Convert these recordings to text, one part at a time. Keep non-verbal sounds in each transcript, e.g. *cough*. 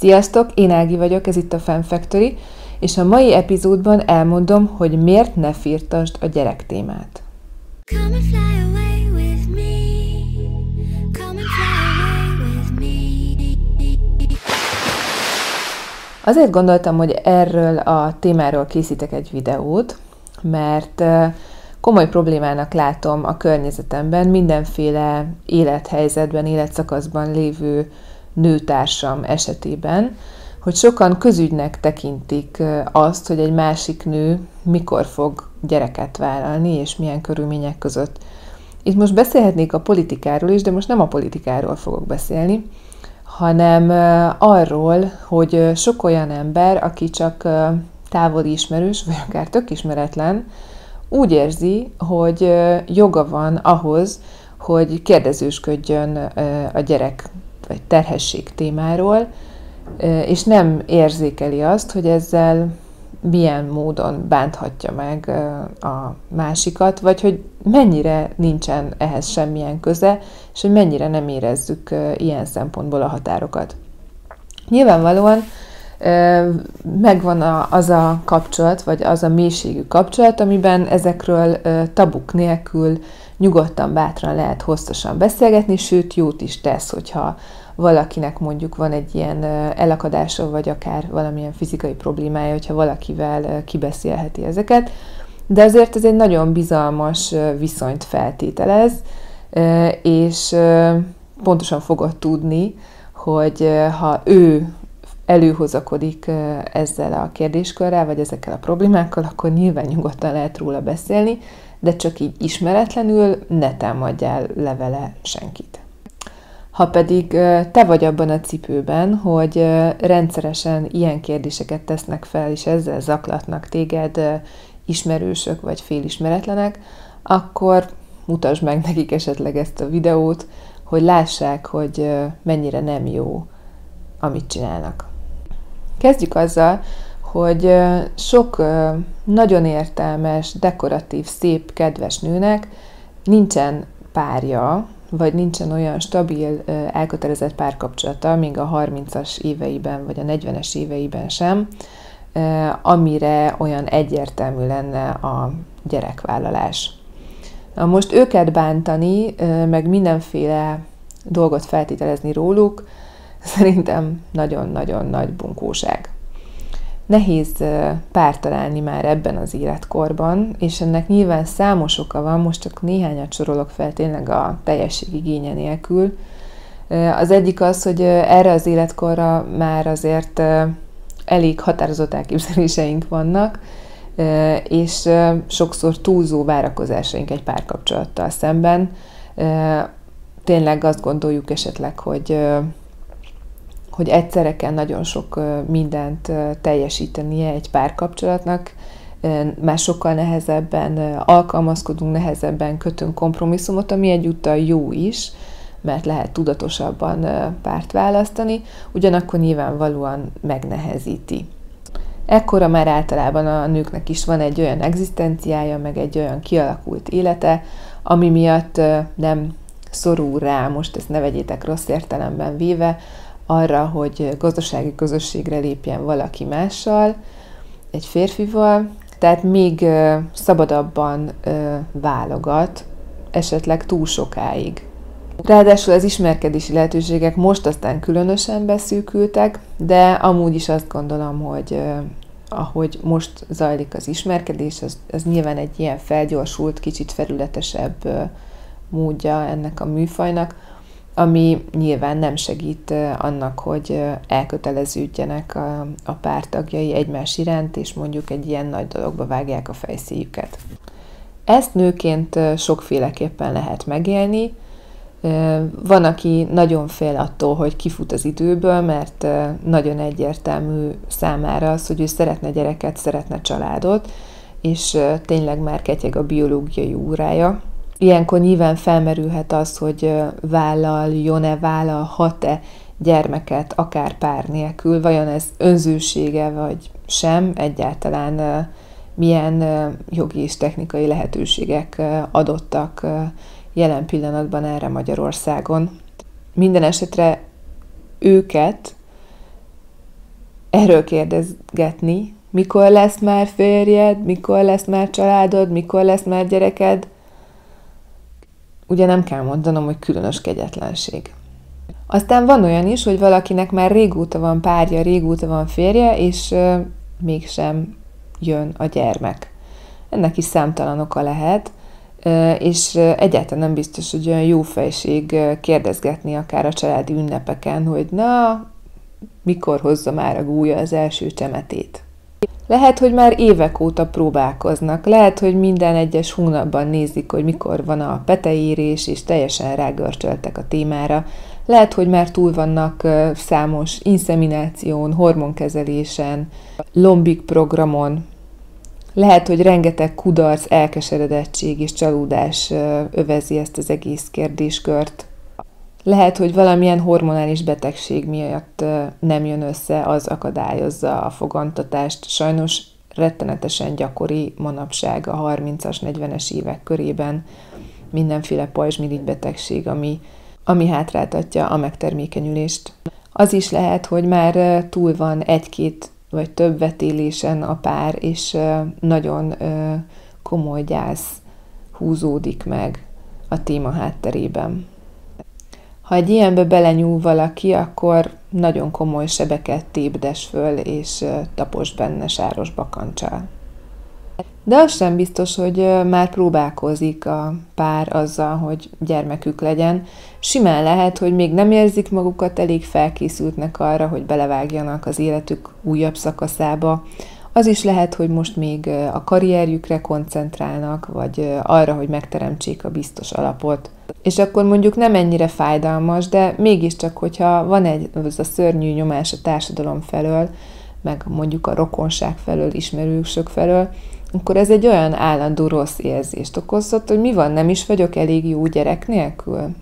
Sziasztok, én Ági vagyok, ez itt a Fan Factory, és a mai epizódban elmondom, hogy miért ne firtasd a gyerek témát. Come and fly. Azért gondoltam, hogy erről a témáról készítek egy videót, mert komoly problémának látom a környezetemben mindenféle élethelyzetben, életszakaszban lévő nőtársam esetében, hogy sokan közügynek tekintik azt, hogy egy másik nő mikor fog gyereket vállalni, és milyen körülmények között. Itt most beszélhetnék a politikáról is, de most nem a politikáról fogok beszélni, hanem arról, hogy sok olyan ember, aki csak távoli ismerős, vagy akár tök ismeretlen, úgy érzi, hogy joga van ahhoz, hogy kérdezősködjön a gyerek vagy terhesség témáról, és nem érzékeli azt, hogy ezzel milyen módon bánthatja meg a másikat, vagy hogy mennyire nincsen ehhez semmilyen köze, és hogy mennyire nem érezzük ilyen szempontból a határokat. Nyilvánvalóan megvan az a kapcsolat, vagy az a mélységű kapcsolat, amiben ezekről tabuk nélkül nyugodtan, bátran lehet hosszasan beszélgetni, sőt, jót is tesz, hogyha valakinek mondjuk van egy ilyen elakadása, vagy akár valamilyen fizikai problémája, hogyha valakivel kibeszélheti ezeket. De azért ez egy nagyon bizalmas viszonyt feltételez, és pontosan fogod tudni, hogy ha ő előhozakodik ezzel a kérdéskörrel, vagy ezekkel a problémákkal, akkor nyilván nyugodtan lehet róla beszélni, de csak így ismeretlenül ne támadjál levele senkit. Ha pedig te vagy abban a cipőben, hogy rendszeresen ilyen kérdéseket tesznek fel, és ezzel zaklatnak téged ismerősök vagy félismeretlenek, akkor mutasd meg nekik esetleg ezt a videót, hogy lássák, hogy mennyire nem jó, amit csinálnak. Kezdjük azzal, hogy sok nagyon értelmes, dekoratív, szép, kedves nőnek nincsen párja, vagy nincsen olyan stabil, elkötelezett párkapcsolata, még a 30-as éveiben, vagy a 40-es éveiben sem, amire olyan egyértelmű lenne a gyerekvállalás. Na most őket bántani, meg mindenféle dolgot feltételezni róluk, szerintem nagyon-nagyon nagy bunkóság. Nehéz pár találni már ebben az életkorban, és ennek nyilván számos oka van, most csak néhányat sorolok fel tényleg a teljesség igénye nélkül. Az egyik az, hogy erre az életkorra már azért elég határozott elképzeléseink vannak, és sokszor túlzó várakozásaink egy párkapcsolattal szemben. Tényleg azt gondoljuk esetleg, hogy hogy egyszerre kell nagyon sok mindent teljesítenie egy párkapcsolatnak, már sokkal nehezebben alkalmazkodunk, nehezebben kötünk kompromisszumot, ami egyúttal jó is, mert lehet tudatosabban párt választani, ugyanakkor nyilvánvalóan megnehezíti. Ekkora már általában a nőknek is van egy olyan egzisztenciája, meg egy olyan kialakult élete, ami miatt nem szorul rá, most ezt ne vegyétek rossz értelemben véve, arra, hogy gazdasági közösségre lépjen valaki mással, egy férfival, tehát még szabadabban válogat, esetleg túl sokáig. Ráadásul az ismerkedési lehetőségek most aztán különösen beszűkültek, de amúgy is azt gondolom, hogy ahogy most zajlik az ismerkedés, az, az nyilván egy ilyen felgyorsult, kicsit felületesebb módja ennek a műfajnak, ami nyilván nem segít annak, hogy elköteleződjenek a, a pártagjai egymás iránt, és mondjuk egy ilyen nagy dologba vágják a fejszéjüket. Ezt nőként sokféleképpen lehet megélni. Van, aki nagyon fél attól, hogy kifut az időből, mert nagyon egyértelmű számára az, hogy ő szeretne gyereket, szeretne családot, és tényleg már ketyeg a biológiai órája, Ilyenkor nyilván felmerülhet az, hogy vállaljon-e, vállalhat-e gyermeket akár pár nélkül, vajon ez önzősége vagy sem, egyáltalán milyen jogi és technikai lehetőségek adottak jelen pillanatban erre Magyarországon. Minden esetre őket erről kérdezgetni, mikor lesz már férjed, mikor lesz már családod, mikor lesz már gyereked, ugye nem kell mondanom, hogy különös kegyetlenség. Aztán van olyan is, hogy valakinek már régóta van párja, régóta van férje, és euh, mégsem jön a gyermek. Ennek is számtalan oka lehet, és egyáltalán nem biztos, hogy olyan jó fejség kérdezgetni akár a családi ünnepeken, hogy na, mikor hozza már a gúja az első csemetét. Lehet, hogy már évek óta próbálkoznak, lehet, hogy minden egyes hónapban nézik, hogy mikor van a peteírés, és teljesen rágörcsöltek a témára. Lehet, hogy már túl vannak számos inszemináción, hormonkezelésen, lombik programon, lehet, hogy rengeteg kudarc, elkeseredettség és csalódás övezi ezt az egész kérdéskört. Lehet, hogy valamilyen hormonális betegség miatt nem jön össze, az akadályozza a fogantatást. Sajnos rettenetesen gyakori manapság a 30-as, 40-es évek körében mindenféle pajzsmirigy betegség, ami, ami hátráltatja a megtermékenyülést. Az is lehet, hogy már túl van egy-két vagy több vetélésen a pár, és nagyon komoly gyász húzódik meg a téma hátterében. Ha egy ilyenbe belenyúl valaki, akkor nagyon komoly sebeket tépdes föl, és tapos benne sáros bakancsal. De az sem biztos, hogy már próbálkozik a pár azzal, hogy gyermekük legyen. Simán lehet, hogy még nem érzik magukat elég felkészültnek arra, hogy belevágjanak az életük újabb szakaszába. Az is lehet, hogy most még a karrierjükre koncentrálnak, vagy arra, hogy megteremtsék a biztos alapot. És akkor mondjuk nem ennyire fájdalmas, de mégiscsak, hogyha van egy az a szörnyű nyomás a társadalom felől, meg mondjuk a rokonság felől, ismerősök felől, akkor ez egy olyan állandó rossz érzést okozott, hogy mi van, nem is vagyok elég jó gyerek nélkül.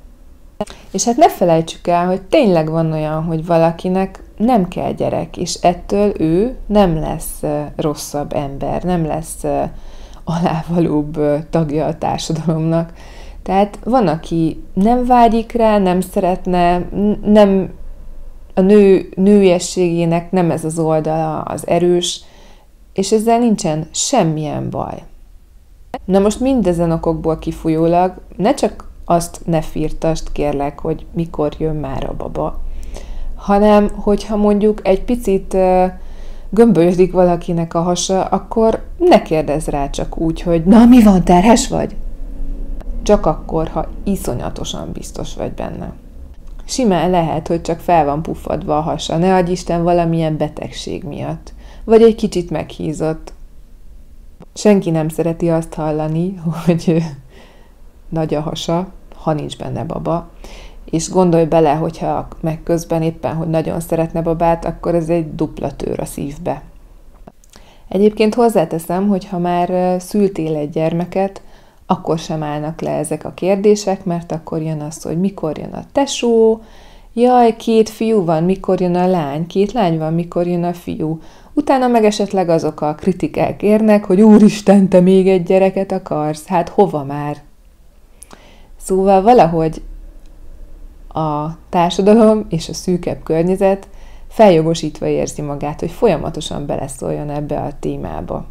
És hát ne felejtsük el, hogy tényleg van olyan, hogy valakinek nem kell gyerek, és ettől ő nem lesz rosszabb ember, nem lesz alávalóbb tagja a társadalomnak. Tehát van, aki nem vágyik rá, nem szeretne, nem a nő nőiességének nem ez az oldala az erős, és ezzel nincsen semmilyen baj. Na most mindezen okokból kifolyólag ne csak azt ne firtast, kérlek, hogy mikor jön már a baba, hanem hogyha mondjuk egy picit gömbölyödik valakinek a hasa, akkor ne kérdezz rá csak úgy, hogy na, mi van, terhes vagy? Csak akkor, ha iszonyatosan biztos vagy benne. Simán lehet, hogy csak fel van puffadva a hasa, ne adj Isten valamilyen betegség miatt vagy egy kicsit meghízott. Senki nem szereti azt hallani, *laughs* hogy nagy a hasa, ha nincs benne baba. És gondolj bele, hogyha meg közben éppen, hogy nagyon szeretne babát, akkor ez egy dupla tör a szívbe. Egyébként hozzáteszem, hogy ha már szültél egy gyermeket, akkor sem állnak le ezek a kérdések, mert akkor jön az, hogy mikor jön a tesó, jaj, két fiú van, mikor jön a lány, két lány van, mikor jön a fiú. Utána meg esetleg azok a kritikák érnek, hogy úristen, te még egy gyereket akarsz, hát hova már? Szóval valahogy a társadalom és a szűkebb környezet feljogosítva érzi magát, hogy folyamatosan beleszóljon ebbe a témába.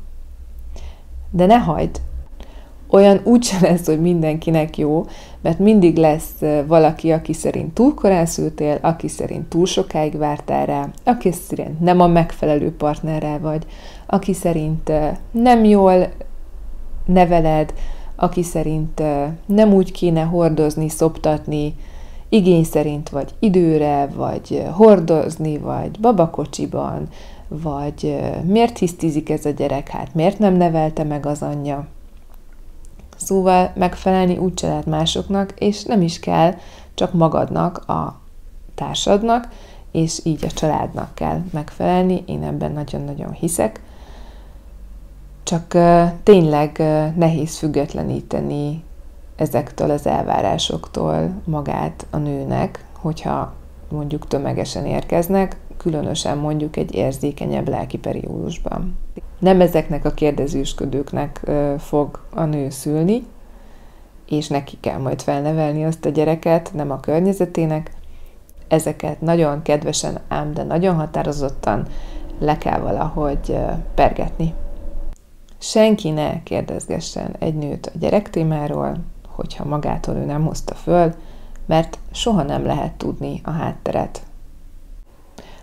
De ne hagyd, olyan úgyse lesz, hogy mindenkinek jó, mert mindig lesz valaki, aki szerint túl korán szültél, aki szerint túl sokáig vártál rá, aki szerint nem a megfelelő partnerrel vagy, aki szerint nem jól neveled, aki szerint nem úgy kéne hordozni, szoptatni, igény szerint vagy időre, vagy hordozni, vagy babakocsiban, vagy miért hisztizik ez a gyerek, hát miért nem nevelte meg az anyja. Szóval megfelelni úgy lehet másoknak, és nem is kell, csak magadnak, a társadnak, és így a családnak kell megfelelni. Én ebben nagyon-nagyon hiszek. Csak tényleg nehéz függetleníteni ezektől az elvárásoktól magát a nőnek, hogyha mondjuk tömegesen érkeznek, különösen mondjuk egy érzékenyebb lelki periódusban. Nem ezeknek a kérdezősködőknek fog a nő szülni, és neki kell majd felnevelni azt a gyereket, nem a környezetének. Ezeket nagyon kedvesen, ám de nagyon határozottan le kell valahogy pergetni. Senki ne kérdezgessen egy nőt a gyerektémáról, hogyha magától ő nem hozta föl, mert soha nem lehet tudni a hátteret.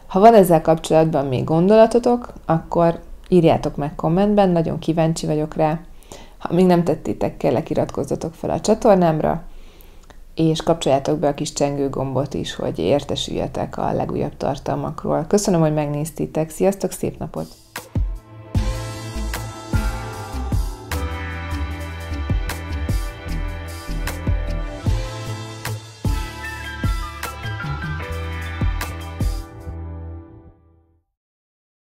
Ha van ezzel kapcsolatban még gondolatotok, akkor írjátok meg kommentben, nagyon kíváncsi vagyok rá. Ha még nem tettétek, kérlek iratkozzatok fel a csatornámra, és kapcsoljátok be a kis csengő gombot is, hogy értesüljetek a legújabb tartalmakról. Köszönöm, hogy megnéztétek, sziasztok, szép napot!